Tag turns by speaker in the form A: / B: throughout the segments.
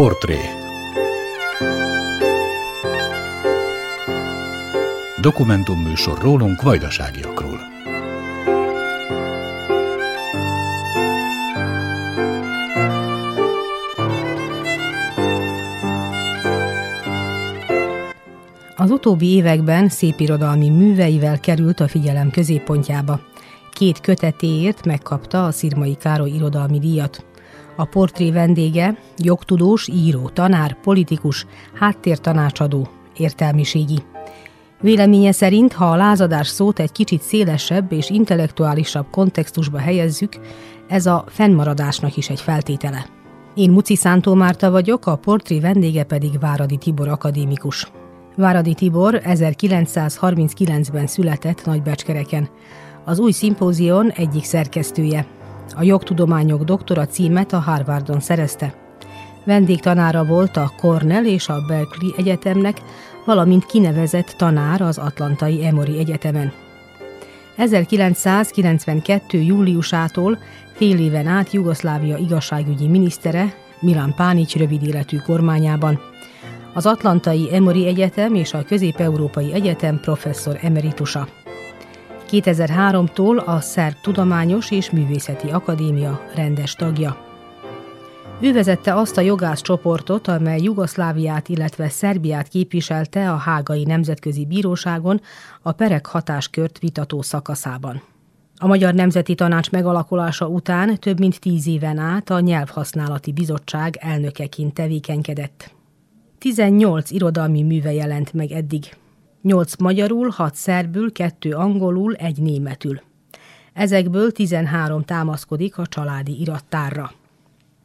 A: Portré Dokumentumműsor rólunk vajdaságiakról.
B: Az utóbbi években szépirodalmi műveivel került a figyelem középpontjába. Két kötetéért megkapta a Szirmai Károly irodalmi díjat. A portré vendége jogtudós, író, tanár, politikus, háttértanácsadó, értelmiségi. Véleménye szerint, ha a lázadás szót egy kicsit szélesebb és intellektuálisabb kontextusba helyezzük, ez a fennmaradásnak is egy feltétele. Én Muci Szántó Márta vagyok, a portré vendége pedig Váradi Tibor akadémikus. Váradi Tibor 1939-ben született Nagybecskereken. Az új szimpózión egyik szerkesztője. A jogtudományok doktora címet a Harvardon szerezte. Vendégtanára volt a Cornell és a Berkeley Egyetemnek, valamint kinevezett tanár az Atlantai Emory Egyetemen. 1992. júliusától fél éven át Jugoszlávia igazságügyi minisztere Milan Pánics rövid életű kormányában. Az Atlantai Emory Egyetem és a Közép-Európai Egyetem professzor emeritusa. 2003-tól a Szerb Tudományos és Művészeti Akadémia rendes tagja. Ő vezette azt a jogász csoportot, amely Jugoszláviát, illetve Szerbiát képviselte a Hágai Nemzetközi Bíróságon a perek hatáskört vitató szakaszában. A Magyar Nemzeti Tanács megalakulása után több mint tíz éven át a Nyelvhasználati Bizottság elnökeként tevékenykedett. 18 irodalmi műve jelent meg eddig. 8 magyarul, 6 szerbül, 2 angolul, egy németül. Ezekből 13 támaszkodik a családi irattárra.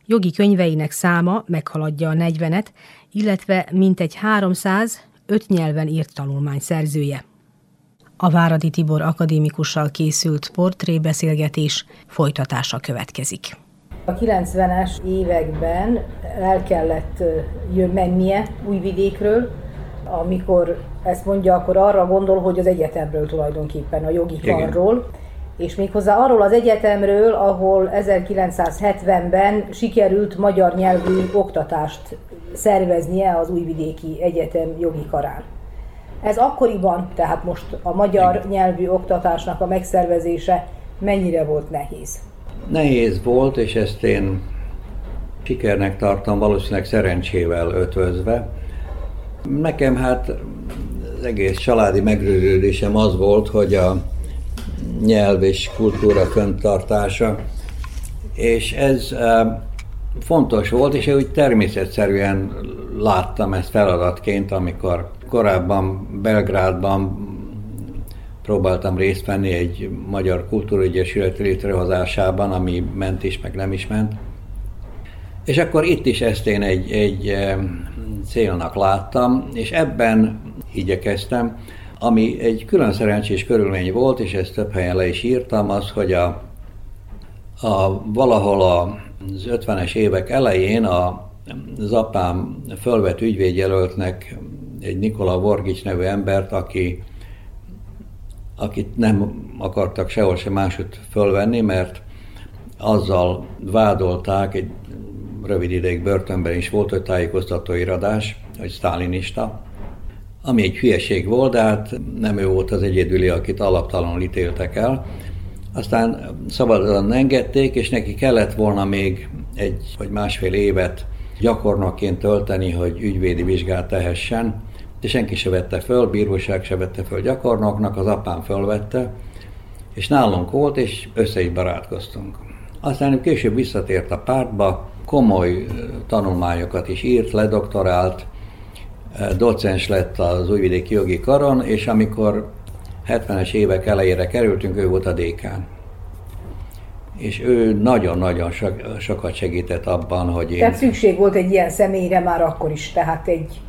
B: Jogi könyveinek száma meghaladja a 40-et, illetve mintegy 300 öt nyelven írt tanulmány szerzője. A Váradi Tibor akadémikussal készült portrébeszélgetés folytatása következik.
C: A 90-es években el kellett jön mennie Újvidékről, amikor ezt mondja, akkor arra gondol, hogy az egyetemről tulajdonképpen, a jogi karról. És méghozzá arról az egyetemről, ahol 1970-ben sikerült magyar nyelvű oktatást szerveznie az Újvidéki Egyetem jogi karán. Ez akkoriban, tehát most a magyar nyelvű oktatásnak a megszervezése mennyire volt nehéz?
D: Nehéz volt, és ezt én sikernek tartom, valószínűleg szerencsével ötvözve. Nekem hát az egész családi megrőrődésem az volt, hogy a nyelv és kultúra fenntartása, és ez fontos volt, és úgy természetszerűen láttam ezt feladatként, amikor korábban Belgrádban próbáltam részt venni egy magyar kultúregyesület létrehozásában, ami ment is, meg nem is ment. És akkor itt is ezt én egy, egy célnak láttam, és ebben igyekeztem, ami egy külön szerencsés körülmény volt, és ezt több helyen le is írtam, az, hogy a, a valahol az 50-es évek elején a, az fölvett ügyvédjelöltnek egy Nikola Vorgics nevű embert, aki akit nem akartak sehol sem máshogy fölvenni, mert azzal vádolták, egy rövid ideig börtönben is volt, hogy tájékoztató iradás, hogy sztálinista, ami egy hülyeség volt, de hát nem ő volt az egyedüli, akit alaptalanul ítéltek el. Aztán szabadon engedték, és neki kellett volna még egy vagy másfél évet gyakornokként tölteni, hogy ügyvédi vizsgát tehessen, de senki se vette föl, bíróság se vette föl gyakornoknak, az apám fölvette, és nálunk volt, és össze is barátkoztunk. Aztán később visszatért a pártba, komoly tanulmányokat is írt, ledoktorált, docens lett az újvidéki jogi karon, és amikor 70-es évek elejére kerültünk, ő volt a dékán. És ő nagyon-nagyon sokat segített abban, hogy én...
C: Tehát szükség volt egy ilyen személyre már akkor is, tehát egy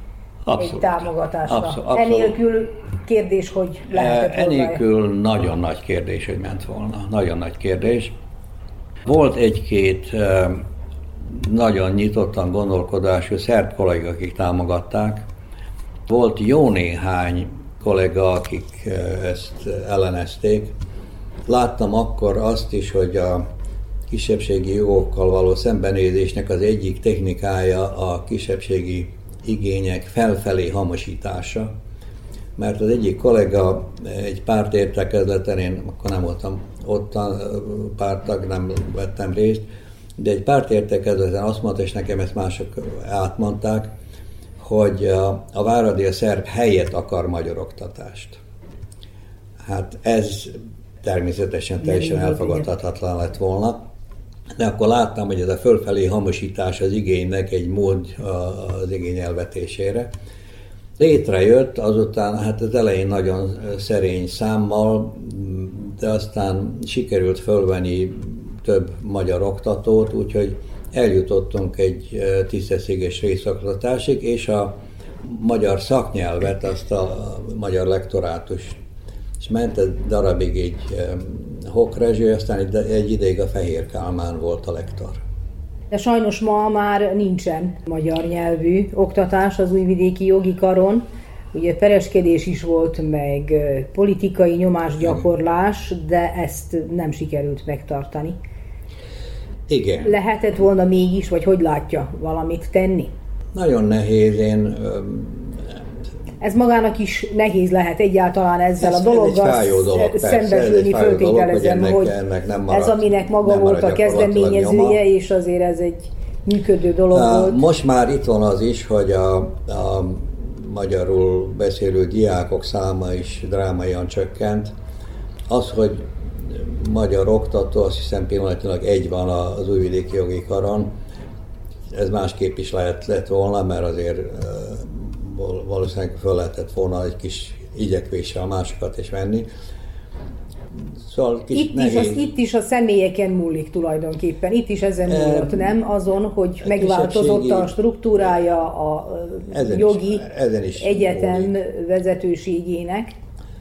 C: Abszolút. egy támogatásra. Abszolút, abszolút. Enélkül kérdés, hogy lehetett
D: Enélkül nagyon nagy kérdés, hogy ment volna. Nagyon nagy kérdés. Volt egy-két nagyon nyitottan gondolkodású szerb kollega, akik támogatták. Volt jó néhány kollega, akik ezt ellenezték. Láttam akkor azt is, hogy a kisebbségi jogokkal való szembenézésnek az egyik technikája a kisebbségi igények felfelé hamosítása, mert az egyik kollega egy párt értekezleten, én akkor nem voltam ottan pártag, nem vettem részt, de egy párt értekezleten azt mondta, és nekem ezt mások átmondták, hogy a, Váradi a szerb helyet akar magyar oktatást. Hát ez természetesen teljesen elfogadhatatlan lett volna. De akkor láttam, hogy ez a fölfelé hamosítás az igénynek egy mód az igény elvetésére. Létrejött, azután hát az elején nagyon szerény számmal, de aztán sikerült fölvenni több magyar oktatót, úgyhogy eljutottunk egy tisztességes részoktatásig, és a magyar szaknyelvet, azt a magyar lektorátus, és ment egy darabig egy Hokrezső, aztán egy, egy ideig a Fehér Kálmán volt a lektor.
B: De sajnos ma már nincsen magyar nyelvű oktatás az újvidéki jogi karon. Ugye pereskedés is volt, meg politikai nyomásgyakorlás, de ezt nem sikerült megtartani.
D: Igen.
B: Lehetett volna mégis, vagy hogy látja valamit tenni?
D: Nagyon nehéz, én
B: ez magának is nehéz lehet egyáltalán ezzel
D: ez,
B: a dologgal
D: dolog,
B: szembesülni, föltételezem, hogy, hogy ennek nem marad, ez aminek maga volt a kezdeményezője, és azért ez egy működő dolog a, volt.
D: Most már itt van az is, hogy a, a magyarul beszélő diákok száma is drámaian csökkent. Az, hogy magyar oktató, azt hiszem pillanatilag egy van az újvidéki jogi karon, ez másképp is lehet lett volna, mert azért valószínűleg fel lehetett volna egy kis igyekvéssel a másokat is venni.
B: Szóval itt, is az, itt is a személyeken múlik tulajdonképpen. Itt is ezen múlott, e, nem? Azon, hogy megváltozott a struktúrája a ezen jogi is, ezen is egyetem múlik. vezetőségének.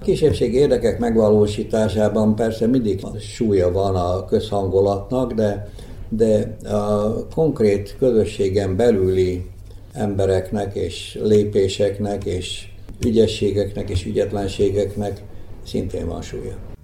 D: Kisebbség érdekek megvalósításában persze mindig súlya van a közhangolatnak, de, de a konkrét közösségen belüli embereknek és lépéseknek és ügyességeknek és ügyetlenségeknek szintén van súlya.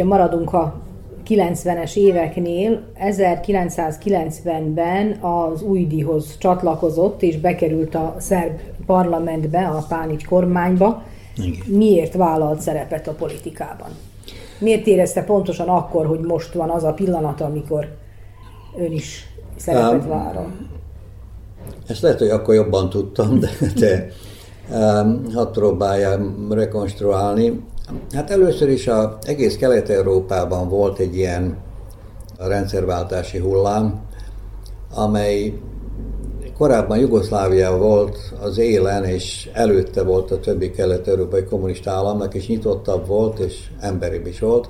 B: Ha maradunk a 90-es éveknél 1990-ben az újdíhoz csatlakozott és bekerült a szerb parlamentbe, a Pánics kormányba. Igen. Miért vállalt szerepet a politikában? Miért érezte pontosan akkor, hogy most van az a pillanat, amikor ön is szerepet vállal?
D: Ezt lehet, hogy akkor jobban tudtam, de, de um, hadd próbáljam rekonstruálni. Hát először is a egész Kelet-Európában volt egy ilyen rendszerváltási hullám, amely korábban Jugoszlávia volt az élen, és előtte volt a többi kelet-európai kommunista államnak, és nyitottabb volt, és emberibb is volt.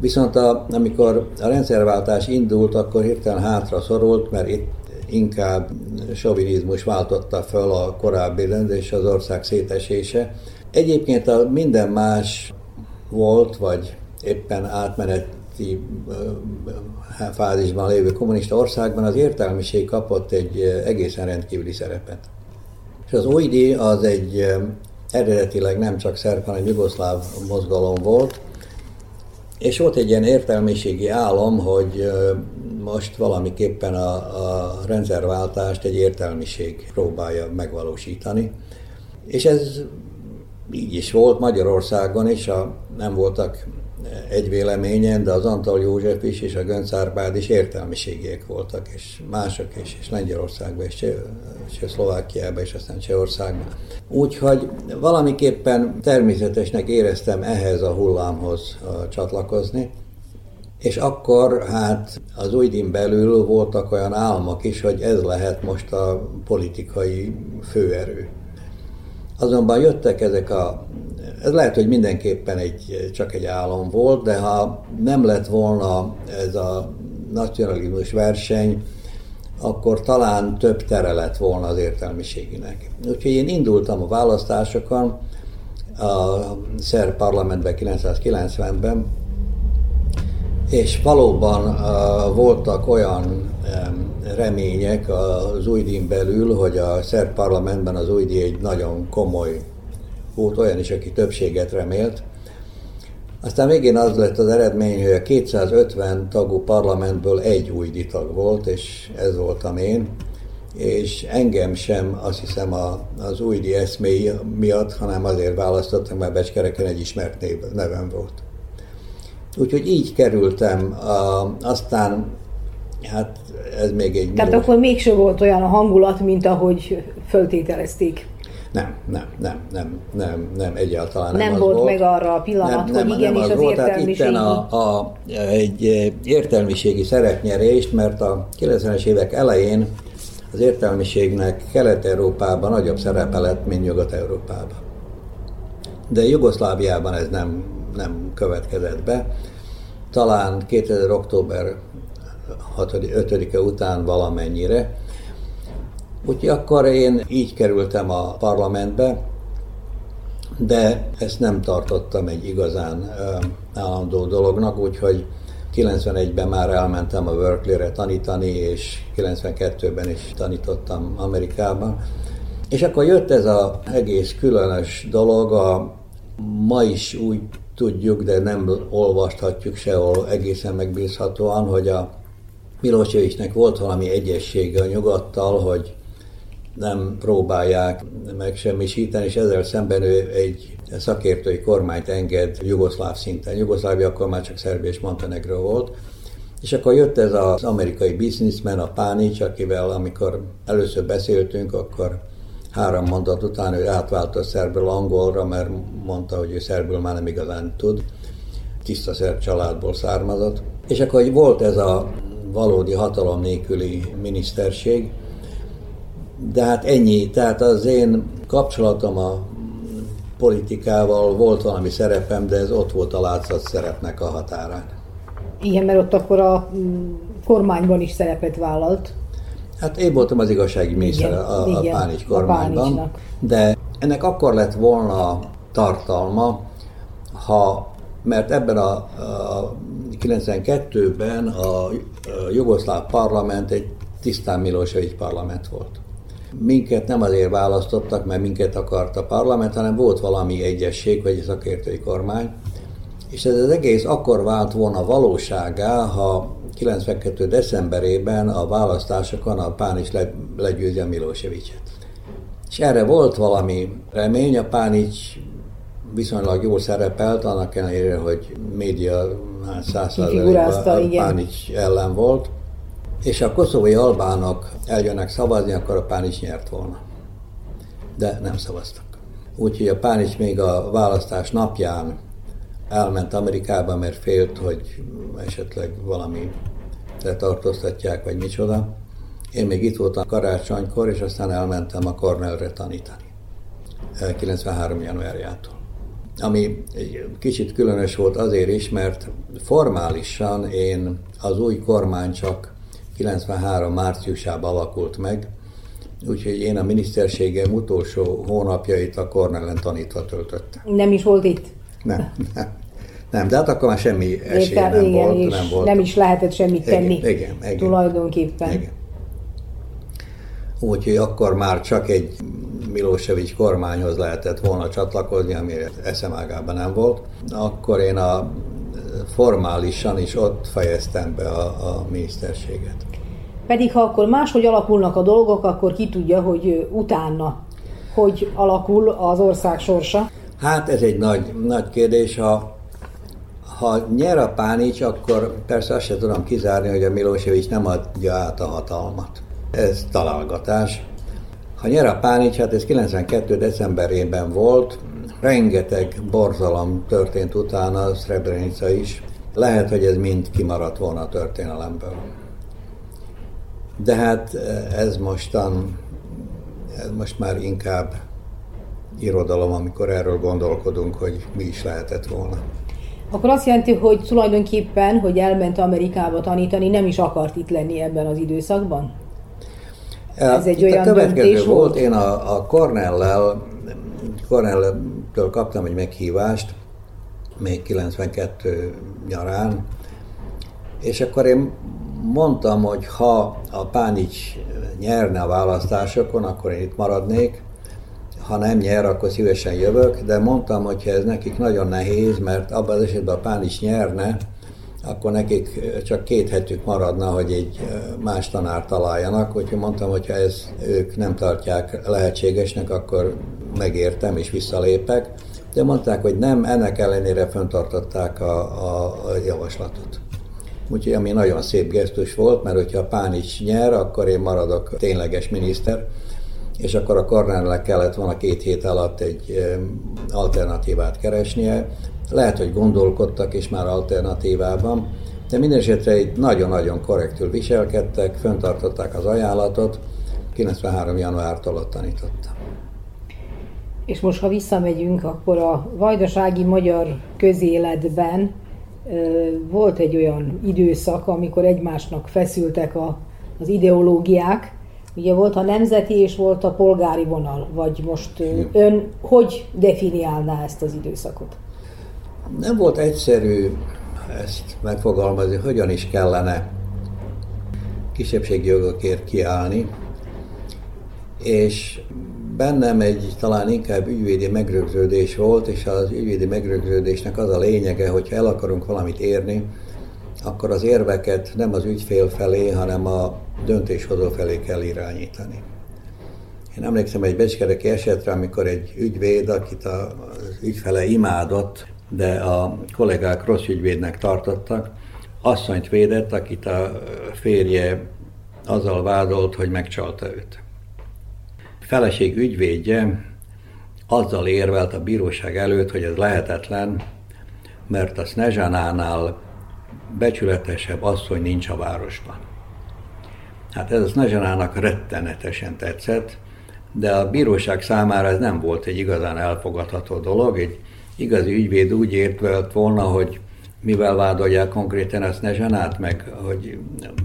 D: Viszont a, amikor a rendszerváltás indult, akkor hirtelen hátra szorult, mert itt inkább sovinizmus váltotta föl a korábbi rend és az ország szétesése. Egyébként a minden más volt, vagy éppen átmeneti fázisban lévő kommunista országban az értelmiség kapott egy egészen rendkívüli szerepet. És az OID az egy eredetileg nem csak szerb, hanem jugoszláv mozgalom volt, és volt egy ilyen értelmiségi álom, hogy most valamiképpen a, a rendszerváltást egy értelmiség próbálja megvalósítani. És ez így is volt Magyarországon is, a, nem voltak egy véleményen, de az Antal József is és a Gönc is értelmiségiek voltak, és mások is, és Lengyelországban, és Csehszlovákiában, és aztán Csehországban. Úgyhogy valamiképpen természetesnek éreztem ehhez a hullámhoz csatlakozni, és akkor hát az újdin belül voltak olyan álmok is, hogy ez lehet most a politikai főerő. Azonban jöttek ezek a ez lehet, hogy mindenképpen egy, csak egy álom volt, de ha nem lett volna ez a nacionalizmus verseny, akkor talán több tere lett volna az értelmiséginek. Úgyhogy én indultam a választásokon, a szerb parlamentben 1990-ben, és valóban uh, voltak olyan um, remények az újdin belül, hogy a szerb parlamentben az újdi egy nagyon komoly volt olyan is, aki többséget remélt. Aztán végén az lett az eredmény, hogy a 250 tagú parlamentből egy új tag volt, és ez voltam én, és engem sem azt hiszem a, az újdi eszmély miatt, hanem azért választottak, mert Becskereken egy ismert név, nevem volt. Úgyhogy így kerültem, aztán hát ez még egy...
B: Tehát akkor mégsem volt olyan a hangulat, mint ahogy föltételezték.
D: Nem, nem, nem, nem, nem, nem, egyáltalán
B: nem,
D: nem
B: volt
D: volt.
B: meg arra a pillanat, nem, hogy igenis az, az értelmiségi...
D: a, a, egy értelmiségi szerepnyerést, mert a 90-es évek elején az értelmiségnek Kelet-Európában nagyobb szerepe lett, mint Nyugat-Európában. De Jugoszláviában ez nem, nem következett be. Talán 2000. október 5-e után valamennyire, Úgyhogy akkor én így kerültem a parlamentbe, de ezt nem tartottam egy igazán állandó dolognak, úgyhogy 91-ben már elmentem a Berkeley-re tanítani, és 92-ben is tanítottam Amerikában. És akkor jött ez az egész különös dolog, a, ma is úgy tudjuk, de nem olvashatjuk sehol egészen megbízhatóan, hogy a Milosevicsnek volt valami egyessége a nyugattal, hogy nem próbálják megsemmisíteni, és ezzel szemben ő egy szakértői kormányt enged jugoszláv szinten. Jugoszlávia akkor már csak Szerbia és Montenegro volt. És akkor jött ez az amerikai businessman, a Pánics, akivel amikor először beszéltünk, akkor három mondat után ő átváltott szerbről angolra, mert mondta, hogy ő szerbül már nem igazán tud. Tiszta szerb családból származott. És akkor volt ez a valódi hatalom nélküli miniszterség, de hát ennyi, tehát az én kapcsolatom a politikával volt valami szerepem, de ez ott volt a látszat szerepnek a határán.
B: Igen, mert ott akkor a kormányban is szerepet vállalt.
D: Hát én voltam az igazsági miniszter a, a Pánics kormányban, a de ennek akkor lett volna tartalma, ha, mert ebben a, a 92-ben a, a jugoszláv parlament egy tisztán Milosevic parlament volt. Minket nem azért választottak, mert minket akart a parlament, hanem volt valami egyesség, vagy a szakértői kormány, És ez az egész akkor vált volna valóságá, ha 92. decemberében a választásokon a Pán is le, legyőzi a Milosevic-et. És erre volt valami remény, a Pánics viszonylag jól szerepelt, annak ellenére, hogy média hát százszázalékban Pánics ellen volt, és a koszovai albánok eljönnek szavazni, akkor a Pánics nyert volna. De nem szavaztak. Úgyhogy a Pánics még a választás napján elment Amerikába, mert félt, hogy esetleg valami letartóztatják, vagy micsoda. Én még itt voltam karácsonykor, és aztán elmentem a Cornellre tanítani. 93. januárjától. Ami kicsit különös volt azért is, mert formálisan én az új kormány csak 93. márciusában alakult meg, úgyhogy én a miniszterségem utolsó hónapjait a Cornellen tanítva töltöttem.
B: Nem is volt itt?
D: Nem, nem. Nem, de hát akkor már semmi esély nem igen, volt.
B: Nem, volt. nem is lehetett semmit tenni igen, igen, igen, tulajdonképpen. Igen.
D: Úgyhogy akkor már csak egy Milosevic kormányhoz lehetett volna csatlakozni, amire eszemágában nem volt. Akkor én a formálisan is ott fejeztem be a, a miniszterséget.
B: Pedig ha akkor máshogy alakulnak a dolgok, akkor ki tudja, hogy utána hogy alakul az ország sorsa?
D: Hát ez egy nagy, nagy kérdés. Ha, ha nyer a Pánics, akkor persze azt sem tudom kizárni, hogy a Milosevic nem adja át a hatalmat. Ez találgatás. Ha nyer a Pánics, hát ez 92. decemberében volt, rengeteg borzalom történt utána, Srebrenica is. Lehet, hogy ez mind kimaradt volna a történelemből. De hát ez mostan, ez most már inkább irodalom, amikor erről gondolkodunk, hogy mi is lehetett volna.
B: Akkor azt jelenti, hogy tulajdonképpen, hogy elment Amerikába tanítani, nem is akart itt lenni ebben az időszakban?
D: Ez egy Itt olyan a következő döntés volt, volt. én a, a Cornell-lel, Cornell-től kaptam egy meghívást, még 92 nyarán, és akkor én mondtam, hogy ha a Pánics nyerne a választásokon, akkor én itt maradnék, ha nem nyer, akkor szívesen jövök, de mondtam, hogy ez nekik nagyon nehéz, mert abban az esetben a Pánics nyerne, akkor nekik csak két hetük maradna, hogy egy más tanár találjanak, úgyhogy mondtam, hogy ha ezt ők nem tartják lehetségesnek, akkor megértem és visszalépek. De mondták, hogy nem, ennek ellenére föntartották a, a, a javaslatot. Úgyhogy ami nagyon szép gesztus volt, mert hogyha Pánics nyer, akkor én maradok tényleges miniszter, és akkor a Kornálnak kellett volna két hét alatt egy alternatívát keresnie, lehet, hogy gondolkodtak is már alternatívában, de minden esetre egy nagyon-nagyon korrektül viselkedtek, föntartották az ajánlatot, 93. januártól ott tanítottam.
B: És most, ha visszamegyünk, akkor a vajdasági magyar közéletben volt egy olyan időszak, amikor egymásnak feszültek a, az ideológiák. Ugye volt a nemzeti és volt a polgári vonal, vagy most ön hogy definiálná ezt az időszakot?
D: Nem volt egyszerű ezt megfogalmazni, hogyan is kellene kisebbségi jogokért kiállni, és bennem egy talán inkább ügyvédi megrögződés volt, és az ügyvédi megrögződésnek az a lényege, hogy el akarunk valamit érni, akkor az érveket nem az ügyfél felé, hanem a döntéshozó felé kell irányítani. Én emlékszem egy becskereki esetre, amikor egy ügyvéd, akit az ügyfele imádott, de a kollégák rossz ügyvédnek tartottak, asszonyt védett, akit a férje azzal vádolt, hogy megcsalta őt. A feleség ügyvédje azzal érvelt a bíróság előtt, hogy ez lehetetlen, mert a Snezsanánál becsületesebb asszony nincs a városban. Hát ez a Snezsanának rettenetesen tetszett, de a bíróság számára ez nem volt egy igazán elfogadható dolog, egy igazi ügyvéd úgy értvelt volna, hogy mivel vádolják konkrétan ezt Nezsanát, meg hogy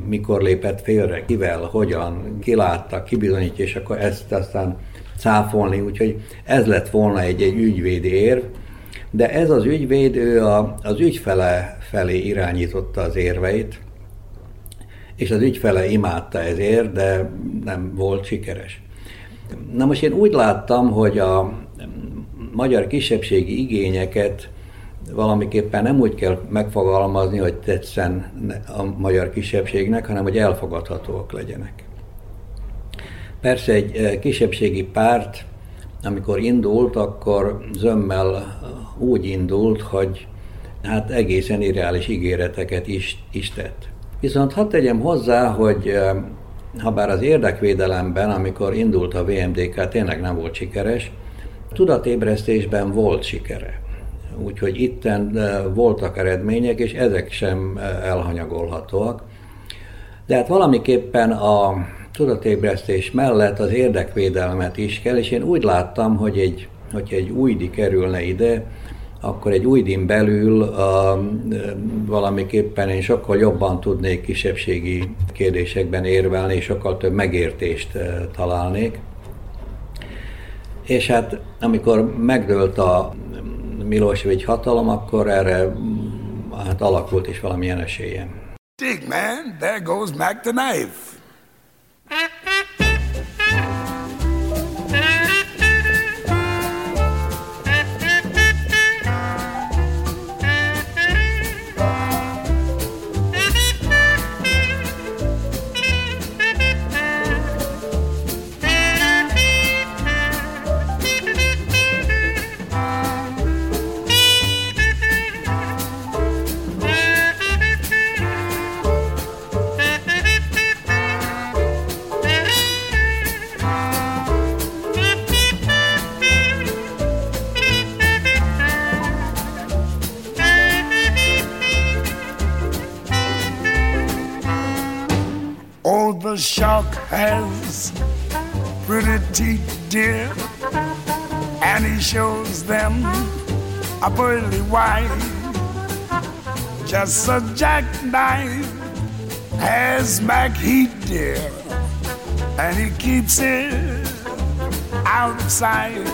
D: mikor lépett félre, kivel, hogyan, ki látta, ki bizonyítja, és akkor ezt aztán cáfolni, úgyhogy ez lett volna egy, egy ügyvédi érv, de ez az ügyvéd, ő a, az ügyfele felé irányította az érveit, és az ügyfele imádta ezért, de nem volt sikeres. Na most én úgy láttam, hogy a magyar kisebbségi igényeket
E: valamiképpen nem úgy kell megfogalmazni, hogy tetszen a magyar kisebbségnek, hanem hogy elfogadhatóak legyenek. Persze egy kisebbségi párt, amikor indult, akkor zömmel úgy indult, hogy hát egészen irreális ígéreteket is, is tett. Viszont hadd tegyem hozzá, hogy ha bár az érdekvédelemben, amikor indult a VMDK, tényleg nem volt sikeres, tudatébresztésben volt sikere. Úgyhogy itten voltak eredmények, és ezek sem elhanyagolhatóak. De hát valamiképpen a tudatébresztés mellett az érdekvédelmet is kell, és én úgy láttam, hogy egy, hogyha egy újdi kerülne ide, akkor egy újdin belül a, valamiképpen én sokkal jobban tudnék kisebbségi kérdésekben érvelni, és sokkal több megértést találnék. És hát amikor megdőlt a Milosevic hatalom, akkor erre hát alakult is valamilyen esélyem. Dig man, there goes Mac the knife. Ah. Shark has pretty teeth, dear, and he shows them a pearly white. Just a jackknife has Mac Heat, dear, and he keeps it out of sight.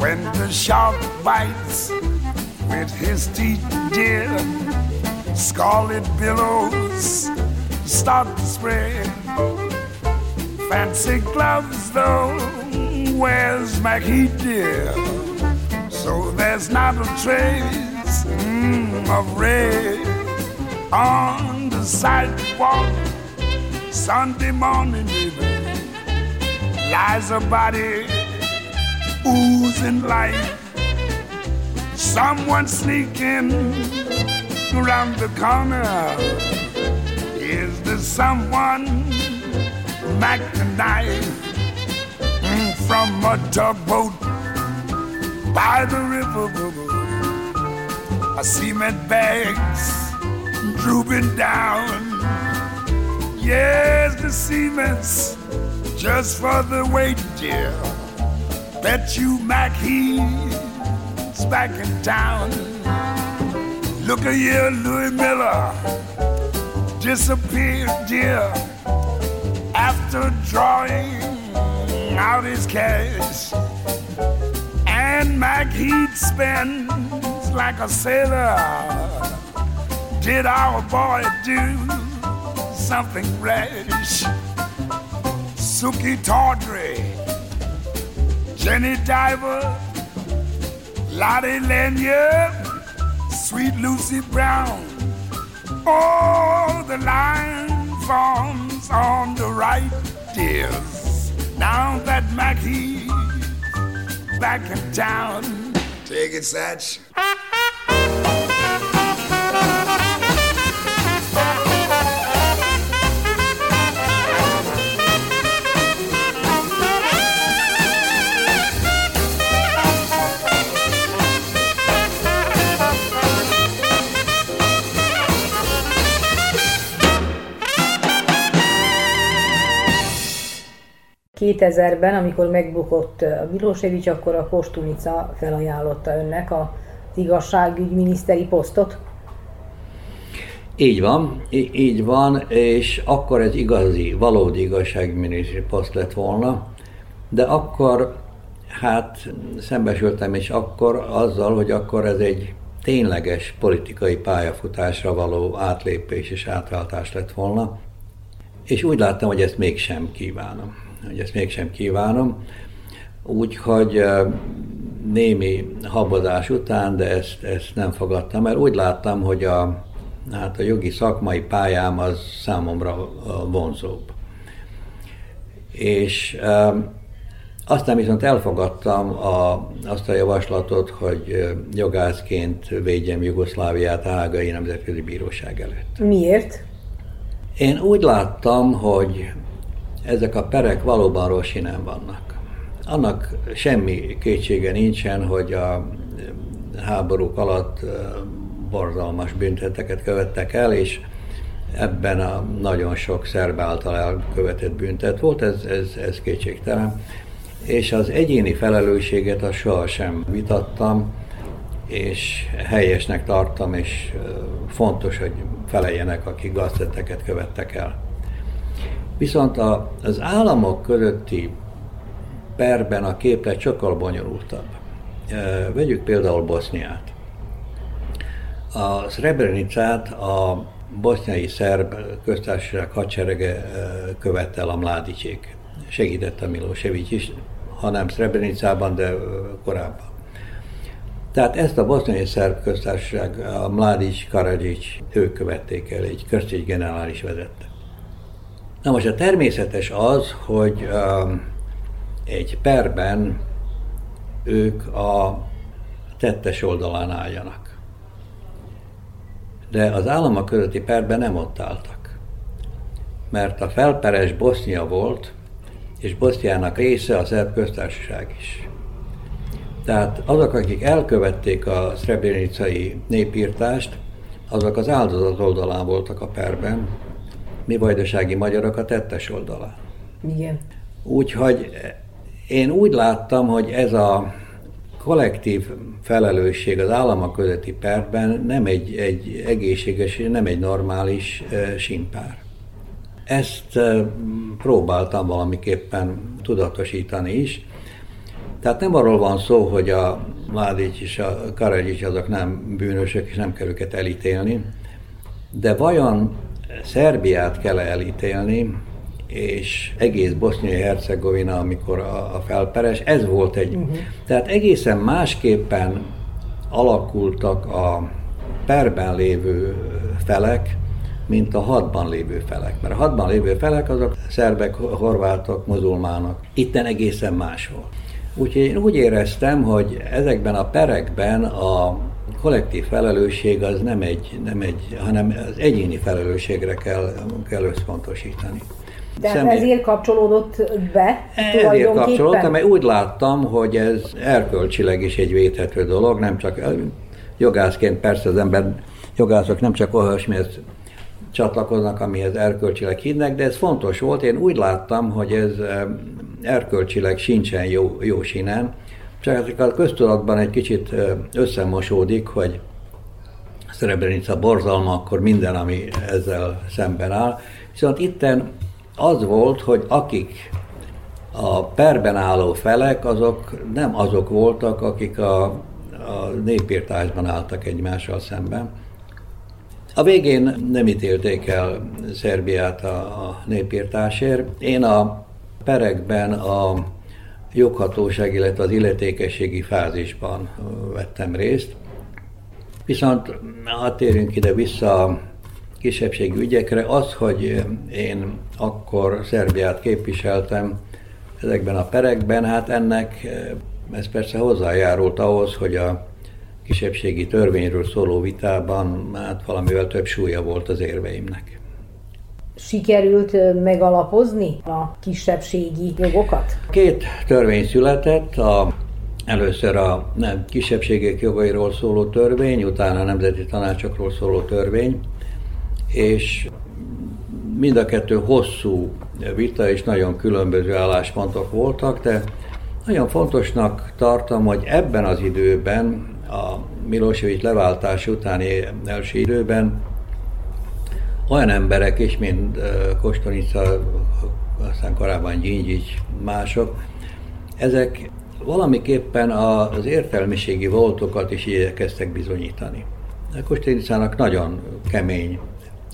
E: When the shark bites with his teeth, dear, scarlet billows start to spread. Fancy gloves, though, where's Mackie dear? So there's not a trace mm, of red on the sidewalk. Sunday morning, baby, lies a body oozing life. Someone sneaking around the corner someone knife mm, from a tugboat by the river? A cement bags drooping down. Yes, the cement's just for the weight, dear. Bet you Mac he's back in town. Look here, Louis Miller disappeared, dear, after drawing out his cash. And Mac Heat spends like a sailor. Did our boy do something rash? Suki Tawdry, Jenny Diver, Lottie Lanyard, Sweet Lucy Brown. Oh, the line forms on the right, dears. Now that Mackie's back in town. Take it, Satch.
B: ...2000-ben, amikor megbukott a Milosevic, akkor a Kostunica felajánlotta önnek az igazságügyminiszteri posztot.
E: Így van, így van, és akkor ez igazi, valódi igazságügyminiszteri poszt lett volna, de akkor hát szembesültem is akkor azzal, hogy akkor ez egy tényleges politikai pályafutásra való átlépés és átváltás lett volna, és úgy láttam, hogy ezt mégsem kívánom hogy ezt mégsem kívánom. Úgyhogy
D: némi habozás után, de ezt, ezt nem fogadtam, mert úgy láttam, hogy a, hát a jogi szakmai pályám az számomra vonzóbb. És aztán viszont elfogadtam a, azt a javaslatot, hogy jogászként védjem Jugoszláviát a Hágai Nemzetközi Bíróság előtt.
B: Miért?
D: Én úgy láttam, hogy ezek a perek valóban rossz nem vannak. Annak semmi kétsége nincsen, hogy a háborúk alatt borzalmas bünteteket követtek el, és ebben a nagyon sok szerb által elkövetett büntet volt, ez, ez, ez kétségtelen és az egyéni felelősséget azt sohasem vitattam, és helyesnek tartom, és fontos, hogy feleljenek, akik gazteteket követtek el. Viszont a, az államok közötti perben a képlet sokkal bonyolultabb. Vegyük például Boszniát. A Srebrenicát a boszniai szerb köztársaság hadserege követte el a Mládicsék. Segítette Milosevic is, ha nem Srebrenicában, de korábban. Tehát ezt a boszniai szerb köztársaság, a Mladic Karadzsics, ők követték el, egy köztégy generális vezette. Na most a természetes az, hogy um, egy perben ők a tettes oldalán álljanak. De az államok közötti perben nem ott álltak. Mert a felperes Bosznia volt, és Boszniának része a szerb köztársaság is. Tehát azok, akik elkövették a szrebrenicai népírtást, azok az áldozat oldalán voltak a perben, mi vajdasági magyarok a tettes oldalán.
B: Igen.
D: Úgyhogy én úgy láttam, hogy ez a kollektív felelősség az államok közötti perben nem egy, egy egészséges, nem egy normális e, simpár. Ezt próbáltam valamiképpen tudatosítani is. Tehát nem arról van szó, hogy a Mladic és a Karadzsics azok nem bűnösök, és nem kell őket elítélni, de vajon Szerbiát kell elítélni, és egész Bosznia-Hercegovina, amikor a, a felperes, ez volt egy. Uh-huh. Tehát egészen másképpen alakultak a perben lévő felek, mint a hadban lévő felek. Mert a hadban lévő felek azok szerbek, horvátok, muzulmánok. Itten egészen más volt. Úgyhogy én úgy éreztem, hogy ezekben a perekben a kollektív felelősség az nem egy, nem egy hanem az egyéni felelősségre kell, kell összpontosítani.
B: De Személy... ezért kapcsolódott be
D: Ezért kapcsolódtam, mert úgy láttam, hogy ez erkölcsileg is egy védhető dolog, nem csak jogászként persze az ember, jogászok nem csak olyasmihez csatlakoznak, amihez erkölcsileg hinnek, de ez fontos volt. Én úgy láttam, hogy ez erkölcsileg sincsen jó, jó sinen, csak a köztudatban egy kicsit összemosódik, hogy Szerebrenica borzalma, akkor minden, ami ezzel szemben áll. Viszont itten az volt, hogy akik a perben álló felek, azok nem azok voltak, akik a, a népírtásban álltak egymással szemben, a végén nem ítélték el Szerbiát a, a népírtásért. Én a perekben a joghatóság, illetve az illetékességi fázisban vettem részt. Viszont ha térünk ide vissza a kisebbségi ügyekre, az, hogy én akkor Szerbiát képviseltem ezekben a perekben, hát ennek ez persze hozzájárult ahhoz, hogy a kisebbségi törvényről szóló vitában hát valamivel több súlya volt az érveimnek.
B: Sikerült megalapozni a kisebbségi jogokat?
D: Két törvény született, a, először a nem, kisebbségek jogairól szóló törvény, utána a nemzeti tanácsokról szóló törvény, és mind a kettő hosszú vita és nagyon különböző álláspontok voltak, de nagyon fontosnak tartom, hogy ebben az időben a Milosevic leváltás utáni első időben olyan emberek is, mint Kostonica, aztán korábban Gyingyics, mások, ezek valamiképpen az értelmiségi voltokat is igyekeztek bizonyítani. Kostonicának nagyon kemény,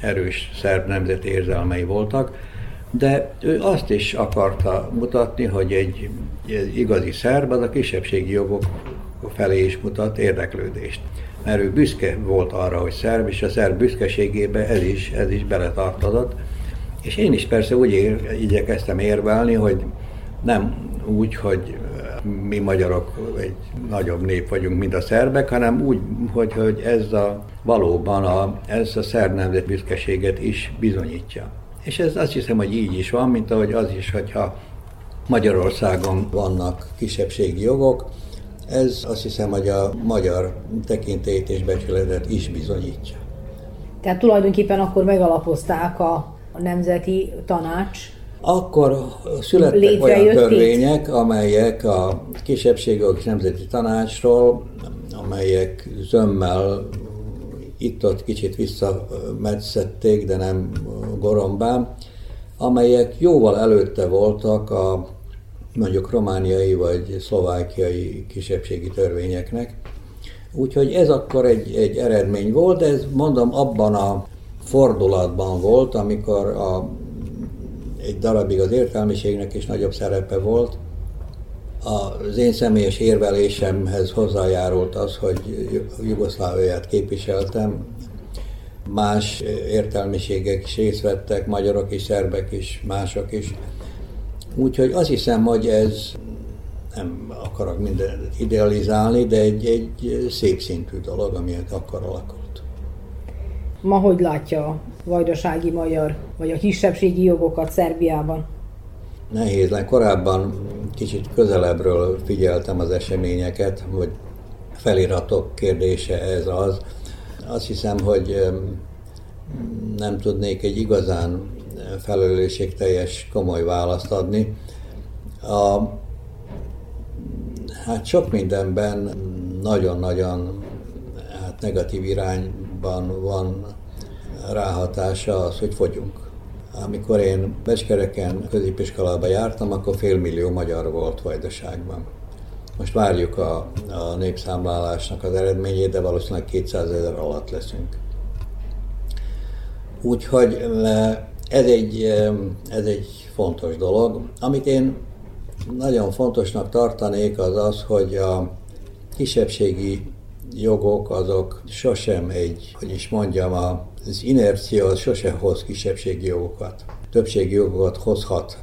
D: erős szerb nemzeti érzelmei voltak, de ő azt is akarta mutatni, hogy egy, egy igazi szerb az a kisebbségi jogok felé is mutat érdeklődést. Mert ő büszke volt arra, hogy szerb, és a szerb büszkeségébe ez is, ez is beletartozott. És én is persze úgy ér, igyekeztem érvelni, hogy nem úgy, hogy mi magyarok egy nagyobb nép vagyunk, mint a szerbek, hanem úgy, hogy, hogy ez a valóban a, ez a szerb nemzet büszkeséget is bizonyítja. És ez azt hiszem, hogy így is van, mint ahogy az is, hogyha Magyarországon vannak kisebbségi jogok, ez azt hiszem, hogy a magyar tekintélyt és becsületet is bizonyítja.
B: Tehát tulajdonképpen akkor megalapozták a Nemzeti Tanács
D: akkor születtek olyan törvények, amelyek a kisebbségek nemzeti tanácsról, amelyek zömmel itt-ott kicsit visszametszették, de nem gorombán, amelyek jóval előtte voltak a mondjuk romániai vagy szlovákiai kisebbségi törvényeknek. Úgyhogy ez akkor egy, egy eredmény volt, de ez mondom abban a fordulatban volt, amikor a, egy darabig az értelmiségnek is nagyobb szerepe volt. Az én személyes érvelésemhez hozzájárult az, hogy Jugoszláviát képviseltem, más értelmiségek is részt vettek, magyarok is, szerbek is, mások is. Úgyhogy azt hiszem, hogy ez nem akarok mindent idealizálni, de egy, egy szép szintű dolog, ami akkor alakult.
B: Ma hogy látja a vajdasági magyar, vagy a kisebbségi jogokat Szerbiában?
D: Nehéz lenne. Korábban kicsit közelebbről figyeltem az eseményeket, hogy feliratok kérdése ez az. Azt hiszem, hogy nem tudnék egy igazán felelősségteljes, komoly választ adni. A, hát sok mindenben nagyon-nagyon hát negatív irányban van ráhatása az, hogy fogyunk. Amikor én Becskereken középiskolába jártam, akkor félmillió magyar volt Vajdaságban. Most várjuk a, a népszámlálásnak az eredményét, de valószínűleg 200 ezer alatt leszünk. Úgyhogy ez egy, ez egy fontos dolog. Amit én nagyon fontosnak tartanék az az, hogy a kisebbségi jogok azok sosem egy, hogy is mondjam, az inercia az sose hoz kisebbségi jogokat. Többségi jogokat hozhat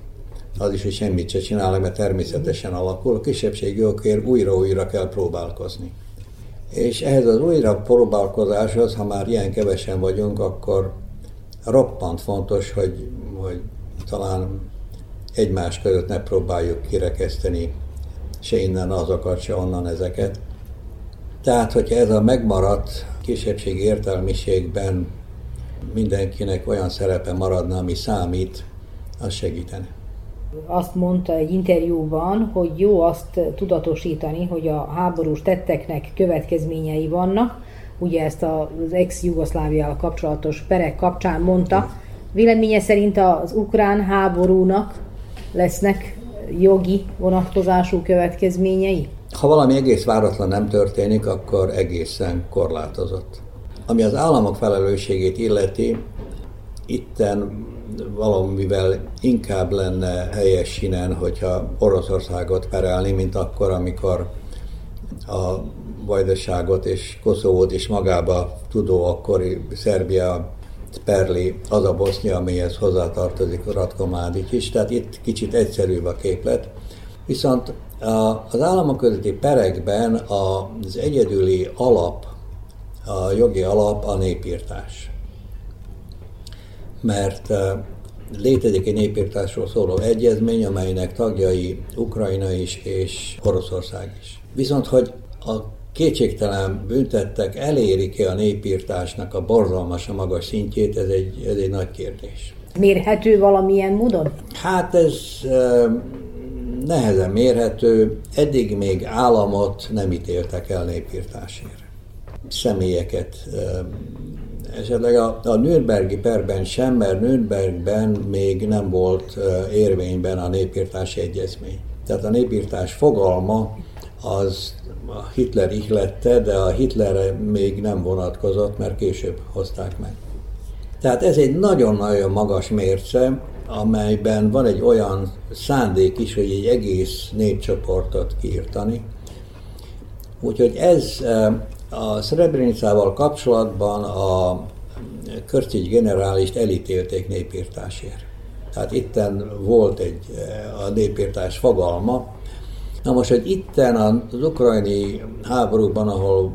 D: az is, hogy semmit se csinálnak, mert természetesen alakul. A kisebbségi jogokért újra-újra kell próbálkozni. És ehhez az újra próbálkozáshoz, ha már ilyen kevesen vagyunk, akkor roppant fontos, hogy, hogy talán egymás között ne próbáljuk kirekeszteni se innen azokat, se onnan ezeket. Tehát, hogyha ez a megmaradt kisebbség értelmiségben mindenkinek olyan szerepe maradna, ami számít, az segítene.
B: Azt mondta egy interjúban, hogy jó azt tudatosítani, hogy a háborús tetteknek következményei vannak, ugye ezt az ex-Jugoszláviával kapcsolatos perek kapcsán mondta. Véleménye szerint az ukrán háborúnak lesznek jogi vonatkozású következményei?
D: Ha valami egész váratlan nem történik, akkor egészen korlátozott. Ami az államok felelősségét illeti, itten valamivel inkább lenne helyes sinen, hogyha Oroszországot perelni, mint akkor, amikor a Vajdaságot és Koszovót is magába tudó akkori Szerbia Perli, az a Bosznia, amihez hozzátartozik Ratko Mladic is, tehát itt kicsit egyszerűbb a képlet. Viszont az államok közötti perekben az egyedüli alap, a jogi alap a népírtás. Mert létezik egy népírtásról szóló egyezmény, amelynek tagjai Ukrajna is és Oroszország is. Viszont, hogy a kétségtelen büntettek elérik-e a népírtásnak a borzalmas, a magas szintjét, ez egy, ez egy nagy kérdés.
B: Mérhető valamilyen módon?
D: Hát ez nehezen mérhető. Eddig még államot nem ítéltek el népírtásért. Személyeket esetleg a, a Nürnbergi perben sem, mert Nürnbergben még nem volt érvényben a népírtási egyezmény. Tehát a népírtás fogalma az a Hitler ihlette, de a Hitlerre még nem vonatkozott, mert később hozták meg. Tehát ez egy nagyon-nagyon magas mérce, amelyben van egy olyan szándék is, hogy egy egész népcsoportot kiirtani. Úgyhogy ez a Srebrenicával kapcsolatban a Körcics generálist elítélték népírtásért. Tehát itten volt egy a népírtás fogalma. Na most, hogy itten az ukrajni háborúban, ahol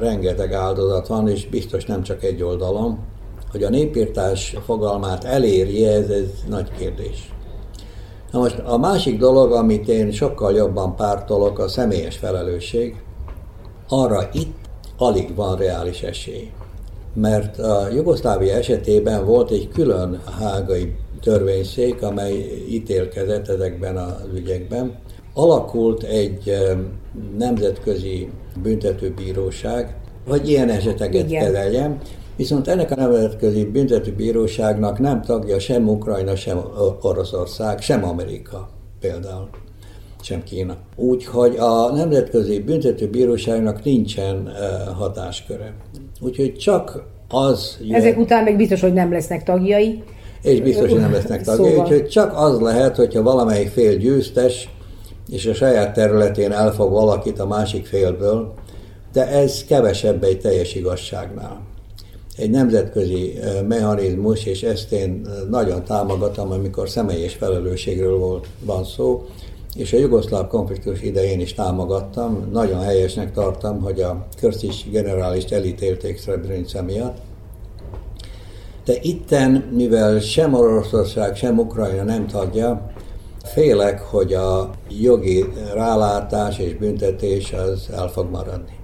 D: rengeteg áldozat van, és biztos nem csak egy oldalon, hogy a népírtás fogalmát elérje, ez, ez nagy kérdés. Na most a másik dolog, amit én sokkal jobban pártolok, a személyes felelősség. Arra itt alig van reális esély. Mert a Jugoszlávia esetében volt egy külön hágai törvényszék, amely ítélkezett ezekben az ügyekben. Alakult egy nemzetközi büntetőbíróság, hogy ilyen eseteket kezeljem, Viszont ennek a Nemzetközi Büntetőbíróságnak nem tagja sem Ukrajna, sem Oroszország, sem Amerika például, sem Kína. Úgyhogy a Nemzetközi Büntetőbíróságnak nincsen hatásköre. Úgyhogy csak az...
B: Jön, Ezek után meg biztos, hogy nem lesznek tagjai.
D: És biztos, hogy nem lesznek tagjai. Szóval. Úgyhogy csak az lehet, hogyha valamelyik fél győztes, és a saját területén elfog valakit a másik félből, de ez kevesebb egy teljes igazságnál egy nemzetközi mechanizmus, és ezt én nagyon támogatom, amikor személyes felelősségről volt, van szó, és a jugoszláv konfliktus idején is támogattam. Nagyon helyesnek tartom, hogy a Körcics generálist elítélték Srebrenica miatt. De itten, mivel sem Oroszország, sem Ukrajna nem tagja, félek, hogy a jogi rálátás és büntetés az el fog maradni.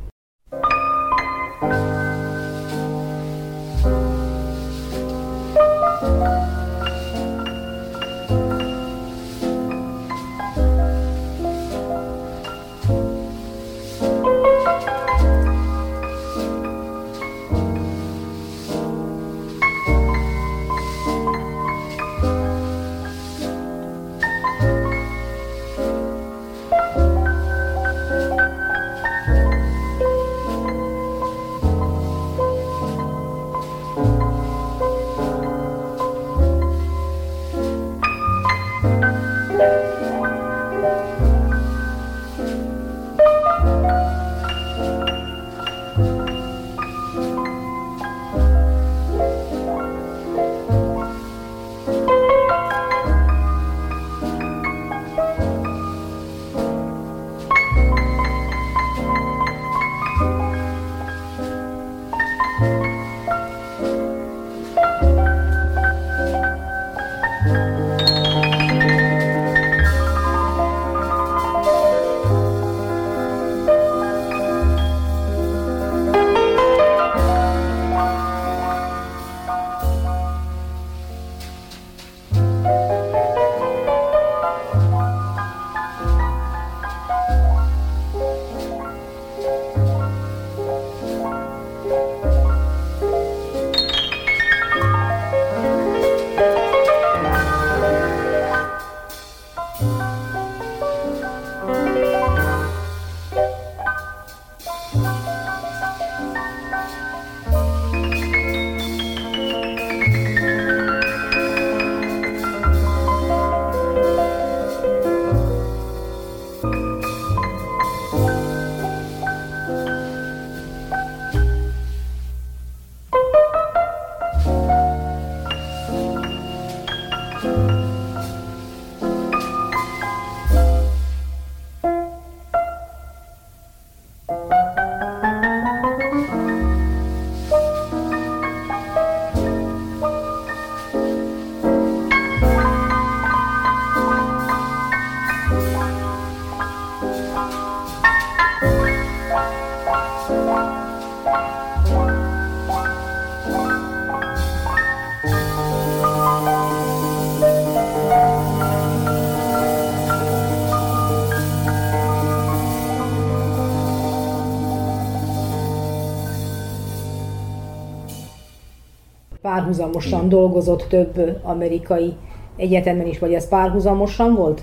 B: Párhuzamosan dolgozott több amerikai egyetemen is, vagy ez párhuzamosan volt?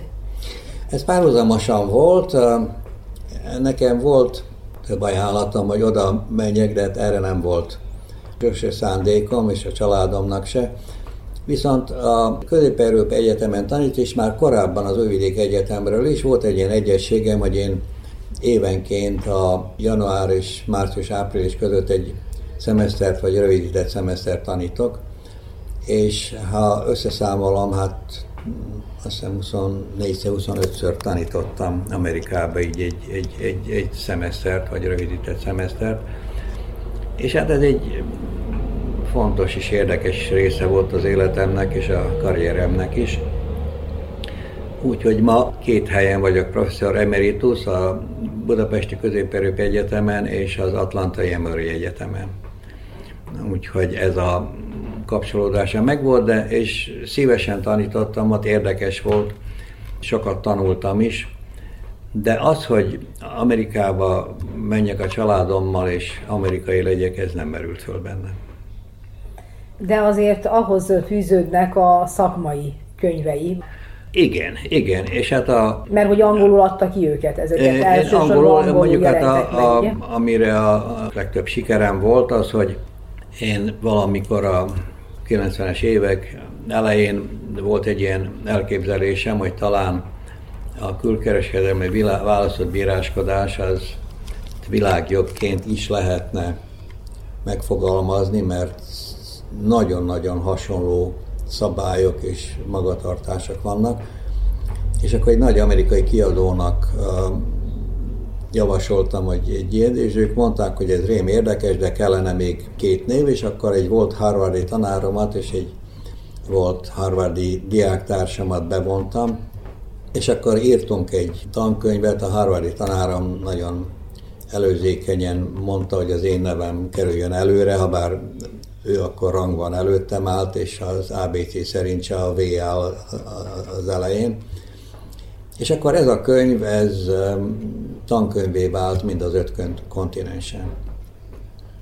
D: Ez párhuzamosan volt. Nekem volt több ajánlatom, hogy oda menjek, de hát erre nem volt sose szándékom, és a családomnak se. Viszont a Közép-Európa Egyetemen tanít, és már korábban az Újvidék Egyetemről is volt egy ilyen egyességem, hogy én évenként a január és március-április között egy szemesztert vagy rövidített szemesztert tanítok, és ha összeszámolom, hát azt hiszem 24-25-ször tanítottam Amerikába így egy, egy, egy, egy szemesztert, vagy rövidített szemesztert. És hát ez egy fontos és érdekes része volt az életemnek és a karrieremnek is. Úgyhogy ma két helyen vagyok professzor emeritus, a Budapesti Közép Egyetemen és az Atlantai Emory Egyetemen. Úgyhogy ez a kapcsolódása megvolt, de és szívesen tanítottam, ott érdekes volt, sokat tanultam is, de az, hogy Amerikába menjek a családommal és amerikai legyek, ez nem merült föl bennem.
B: De azért ahhoz fűződnek a szakmai könyvei.
D: Igen, igen, és hát a...
B: Mert hogy angolul adta ki őket ezeket,
D: elsősorban angolul, angolul mondjuk hát a, a, amire a legtöbb sikerem volt az, hogy én valamikor a 90-es évek elején volt egy ilyen elképzelésem, hogy talán a külkereskedelmi választott bíráskodás az világjogként is lehetne megfogalmazni, mert nagyon-nagyon hasonló szabályok és magatartások vannak. És akkor egy nagy amerikai kiadónak javasoltam, hogy egy ilyen, és ők mondták, hogy ez rém érdekes, de kellene még két név, és akkor egy volt Harvardi tanáromat, és egy volt Harvardi diáktársamat bevontam, és akkor írtunk egy tankönyvet, a Harvardi tanárom nagyon előzékenyen mondta, hogy az én nevem kerüljön előre, ha bár ő akkor rangban előttem állt, és az ABC szerint se a V áll az elején. És akkor ez a könyv, ez tankönyvé vált mind az öt kontinensen.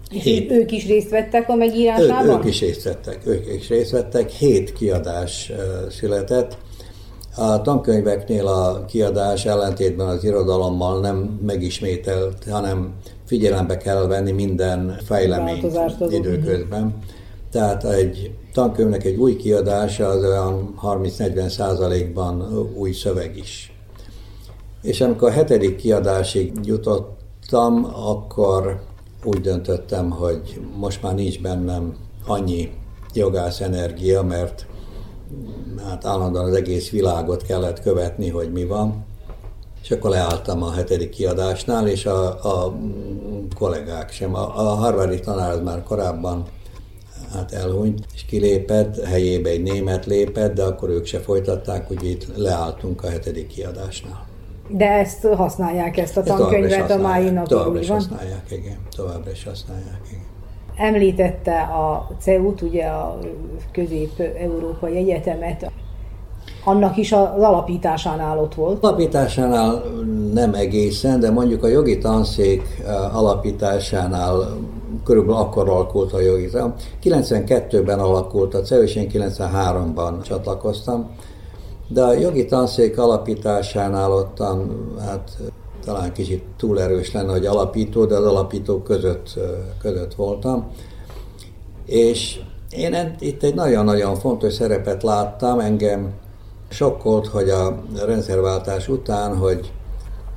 B: Hét. Ők is részt vettek a megírásában?
D: Ő, ők is részt vettek, ők is részt vettek. Hét kiadás született. A tankönyveknél a kiadás ellentétben az irodalommal nem megismételt, hanem figyelembe kell venni minden fejleményt időközben. Tehát egy tankönyvnek egy új kiadása az olyan 30-40 százalékban új szöveg is. És amikor a hetedik kiadásig jutottam, akkor úgy döntöttem, hogy most már nincs bennem annyi jogász energia, mert hát állandóan az egész világot kellett követni, hogy mi van. És akkor leálltam a hetedik kiadásnál, és a, a kollégák sem. A, a Harvardi tanár az már korábban hát elhunyt, és kilépett, helyébe egy német lépett, de akkor ők se folytatták, úgy itt leálltunk a hetedik kiadásnál.
B: De ezt használják, ezt a tankönyvet a mai napig,
D: Továbbra is használják, igen. Továbbra is használják, igen.
B: Említette a CEUT, ugye a Közép-Európai Egyetemet, annak is az alapításánál ott volt?
D: Alapításánál nem egészen, de mondjuk a jogi tanszék alapításánál körülbelül akkor alakult a jogi tanszék. 92-ben alakult a CEU, és én 93-ban csatlakoztam. De a jogi tanszék alapításánál ottan, hát talán kicsit túl erős lenne, hogy alapító, de az alapítók között, között voltam. És én itt egy nagyon-nagyon fontos szerepet láttam, engem sokkolt, hogy a rendszerváltás után, hogy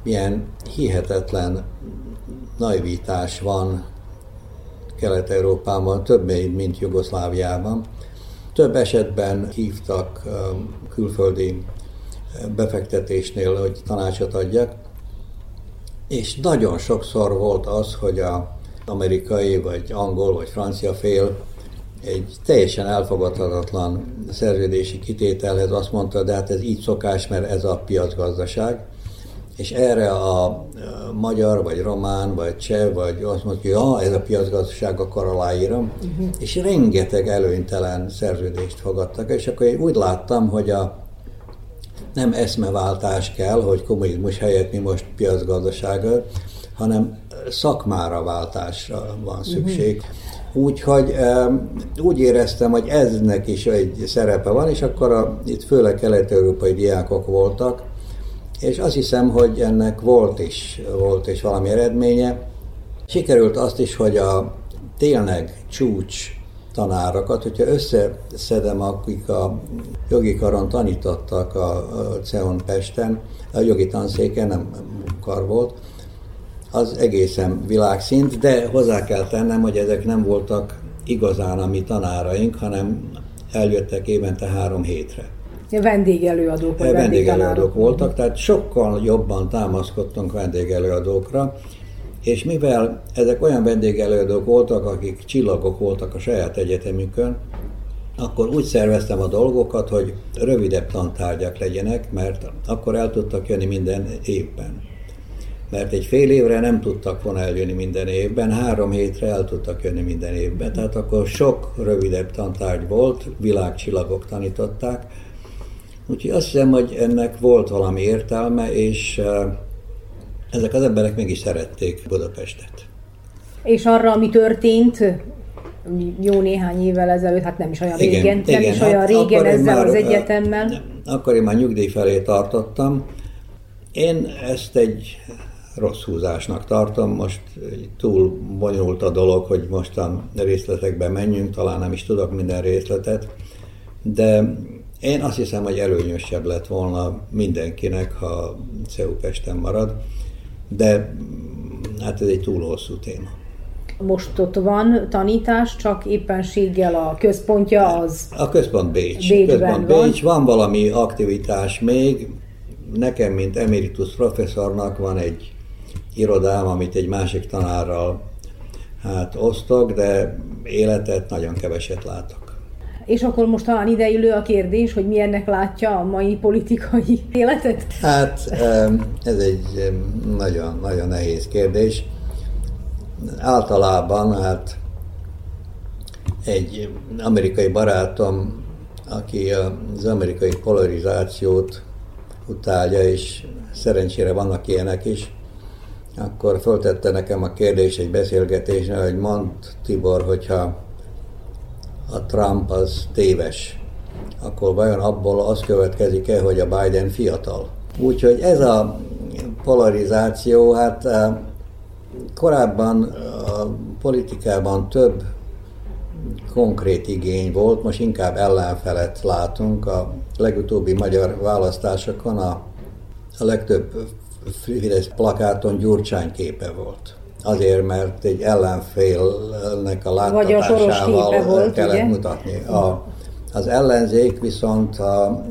D: milyen hihetetlen naivitás van Kelet-Európában, több mint Jugoszláviában. Több esetben hívtak külföldi befektetésnél, hogy tanácsot adjak, és nagyon sokszor volt az, hogy a amerikai, vagy angol, vagy francia fél egy teljesen elfogadhatatlan szerződési kitételhez azt mondta, de hát ez így szokás, mert ez a piacgazdaság. És erre a magyar, vagy román, vagy cseh, vagy azt mondja, ja, ez a piacgazdaság, akkor aláírom. Uh-huh. És rengeteg előnytelen szerződést fogadtak. És akkor én úgy láttam, hogy a nem eszmeváltás kell, hogy kommunizmus helyett mi most piacgazdasággal, hanem szakmára váltásra van szükség. Uh-huh. Úgyhogy úgy éreztem, hogy eznek is egy szerepe van, és akkor a, itt főleg kelet-európai diákok voltak, és azt hiszem, hogy ennek volt is, volt is valami eredménye. Sikerült azt is, hogy a tényleg csúcs tanárokat, hogyha összeszedem, akik a jogi karon tanítottak a CEON Pesten, a jogi tanszéken nem kar volt, az egészen világszint, de hozzá kell tennem, hogy ezek nem voltak igazán a mi tanáraink, hanem eljöttek évente három hétre.
B: Vendégelőadók vagy
D: Vendégelőadók voltak, tehát sokkal jobban támaszkodtunk vendégelőadókra, és mivel ezek olyan vendégelőadók voltak, akik csillagok voltak a saját egyetemükön, akkor úgy szerveztem a dolgokat, hogy rövidebb tantárgyak legyenek, mert akkor el tudtak jönni minden évben. Mert egy fél évre nem tudtak volna eljönni minden évben, három hétre el tudtak jönni minden évben. Tehát akkor sok rövidebb tantárgy volt, világcsillagok tanították. Úgyhogy azt hiszem, hogy ennek volt valami értelme, és ezek az emberek mégis szerették Budapestet.
B: És arra, ami történt jó néhány évvel ezelőtt, hát nem is olyan igen, régen, igen, nem is olyan hát régen ezzel már, az egyetemmel. Nem,
D: akkor én már nyugdíj felé tartottam. Én ezt egy rossz húzásnak tartom, most túl bonyolult a dolog, hogy mostan részletekbe menjünk, talán nem is tudok minden részletet, de én azt hiszem, hogy előnyösebb lett volna mindenkinek, ha CEU Pesten marad de hát ez egy túl hosszú téma.
B: Most ott van tanítás, csak éppenséggel a központja az...
D: A központ Bécs. Bécsben központ van. Bécs. Van valami aktivitás még. Nekem, mint emeritus professzornak van egy irodám, amit egy másik tanárral hát osztok, de életet nagyon keveset látok.
B: És akkor most talán ideillő a kérdés, hogy milyennek látja a mai politikai életet?
D: Hát ez egy nagyon, nagyon nehéz kérdés. Általában hát egy amerikai barátom, aki az amerikai polarizációt utálja, és szerencsére vannak ilyenek is, akkor föltette nekem a kérdés egy beszélgetésre, hogy mond Tibor, hogyha a Trump az téves, akkor vajon abból az következik-e, hogy a Biden fiatal? Úgyhogy ez a polarizáció, hát eh, korábban a politikában több konkrét igény volt, most inkább ellenfelet látunk. A legutóbbi magyar választásokon a, a legtöbb Fidesz plakáton Gyurcsány képe volt azért, mert egy ellenfélnek a láttatásával volt, kellett ugye? mutatni. A, az ellenzék viszont a,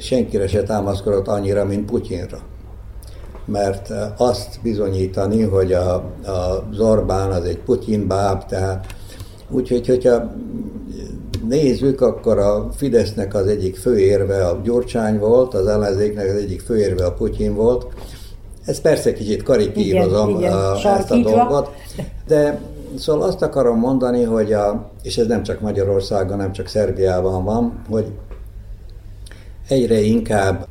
D: senkire se támaszkodott annyira, mint Putyinra. Mert azt bizonyítani, hogy a, a Zorbán az egy Putyin báb, tehát úgyhogy, hogyha nézzük, akkor a Fidesznek az egyik főérve a Gyurcsány volt, az ellenzéknek az egyik főérve a Putyin volt, ez persze kicsit karikírozom igen, igen, ezt a dolgot, de szóval azt akarom mondani, hogy a, és ez nem csak Magyarországon, nem csak Szerbiában van, hogy egyre inkább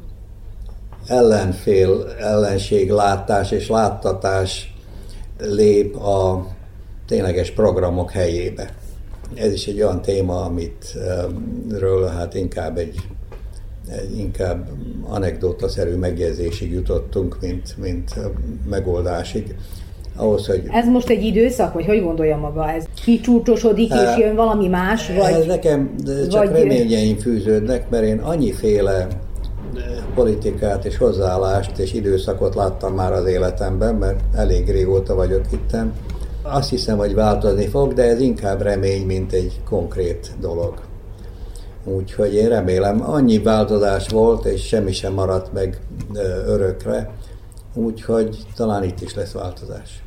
D: ellenfél, ellenség látás és láttatás lép a tényleges programok helyébe. Ez is egy olyan téma, amit ről hát inkább egy inkább anekdótaszerű megjegyzésig jutottunk, mint, mint megoldásig.
B: Ahhoz, hogy... Ez most egy időszak, vagy hogy gondolja maga? Ez kicsúcsosodik, és jön valami más? Vagy,
D: ez nekem csak vagy... reményeim fűződnek, mert én annyiféle politikát és hozzáállást és időszakot láttam már az életemben, mert elég régóta vagyok itt. Azt hiszem, hogy változni fog, de ez inkább remény, mint egy konkrét dolog. Úgyhogy én remélem, annyi változás volt, és semmi sem maradt meg örökre, úgyhogy talán itt is lesz változás.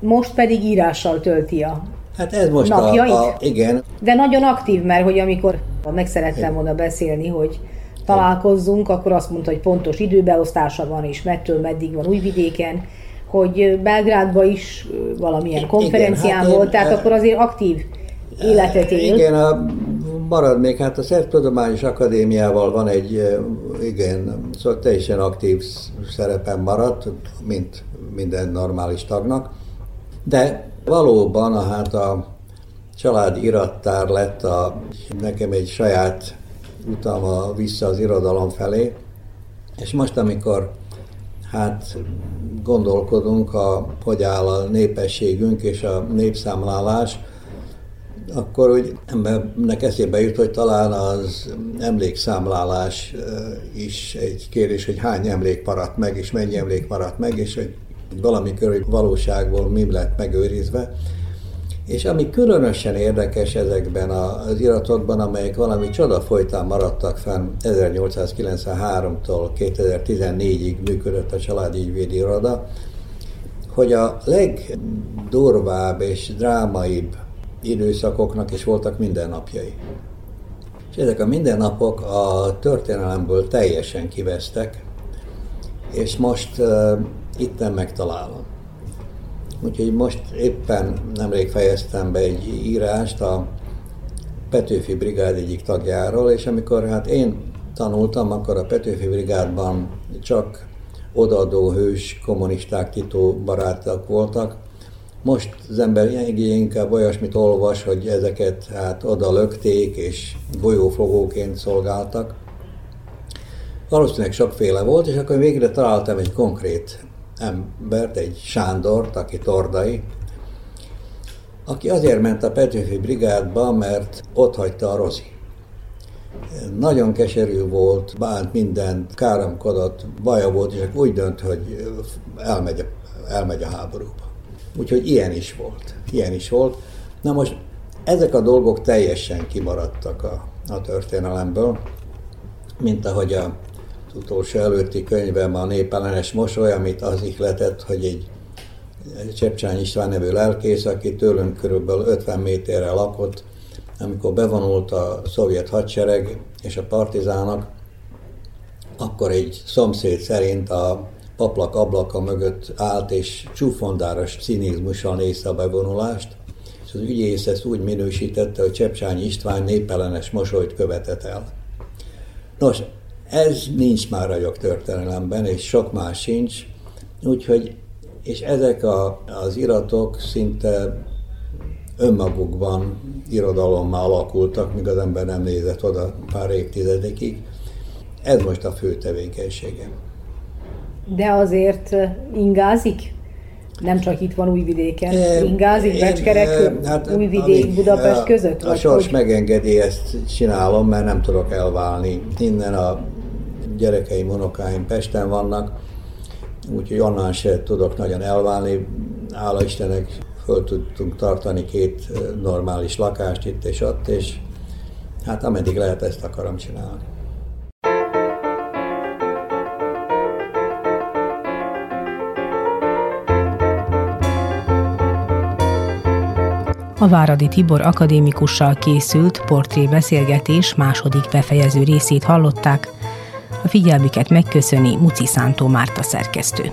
B: Most pedig írással tölti a
D: Hát ez most napjait? A, a, igen.
B: De nagyon aktív, mert hogy amikor meg szerettem volna beszélni, hogy találkozzunk, akkor azt mondta, hogy pontos időbeosztása van, és mettől meddig van Újvidéken, hogy Belgrádban is valamilyen konferencián igen, hát volt, tehát akkor azért aktív életet él.
D: Igen, a marad még, hát a Szerbtudományos Akadémiával van egy, igen, szóval teljesen aktív szerepen maradt, mint minden normális tagnak, de valóban a, hát a család irattár lett a, nekem egy saját utam a, vissza az irodalom felé, és most, amikor hát gondolkodunk, a, hogy áll a népességünk és a népszámlálás, akkor úgy embernek eszébe jut, hogy talán az emlékszámlálás is egy kérdés, hogy hány emlék maradt meg, és mennyi emlék maradt meg, és hogy körül valóságból mi lett megőrizve. És ami különösen érdekes ezekben az iratokban, amelyek valami csoda folytán maradtak fenn 1893-tól 2014-ig működött a családi ügyvédi iroda, hogy a legdurvább és drámaibb időszakoknak is voltak mindennapjai. És ezek a mindennapok a történelemből teljesen kivesztek, és most uh, itten megtalálom. Úgyhogy most éppen nemrég fejeztem be egy írást a Petőfi Brigád egyik tagjáról, és amikor hát én tanultam, akkor a Petőfi Brigádban csak odaadó hős kommunisták, titó barátok voltak. Most az ember inkább olyasmit olvas, hogy ezeket hát oda lökték és golyófogóként szolgáltak. Valószínűleg sokféle volt, és akkor végre találtam egy konkrét embert, egy Sándort, aki tordai, aki azért ment a Petőfi brigádba, mert ott hagyta a Rozi. Nagyon keserű volt, bánt mindent, káromkodott, baja volt, és úgy dönt, hogy elmegy, elmegy a háborúba. Úgyhogy ilyen is volt. Ilyen is volt. Na most ezek a dolgok teljesen kimaradtak a, a történelemből, mint ahogy a utolsó előtti könyvem a népellenes mosoly, amit az ihletett, hogy egy Csepcsány István nevű lelkész, aki tőlünk körülbelül 50 méterre lakott, amikor bevonult a szovjet hadsereg és a partizánok, akkor egy szomszéd szerint a paplak ablaka mögött állt, és csúfondáros cinizmussal nézte a bevonulást, és az ügyész ezt úgy minősítette, hogy Csepcsányi István népellenes mosolyt követett el. Nos, ez nincs már a jogtörténelemben, és sok más sincs, úgyhogy, és ezek a, az iratok szinte önmagukban irodalommá alakultak, míg az ember nem nézett oda pár évtizedekig. Ez most a fő tevékenységem.
B: De azért ingázik? Nem csak itt van Újvidéken, e, ingázik Becskerek, e, hát, Újvidék, amíg, Budapest között?
D: A, a sors hogy? megengedi, ezt csinálom, mert nem tudok elválni. Innen a gyerekeim, unokáim Pesten vannak, úgyhogy onnan se tudok nagyon elválni. Ála Istenek föl tudtunk tartani két normális lakást itt és ott, és hát ameddig lehet ezt akarom csinálni.
F: A Váradi Tibor akadémikussal készült portrébeszélgetés második befejező részét hallották, a figyelmüket megköszöni Muci Szántó Márta szerkesztő.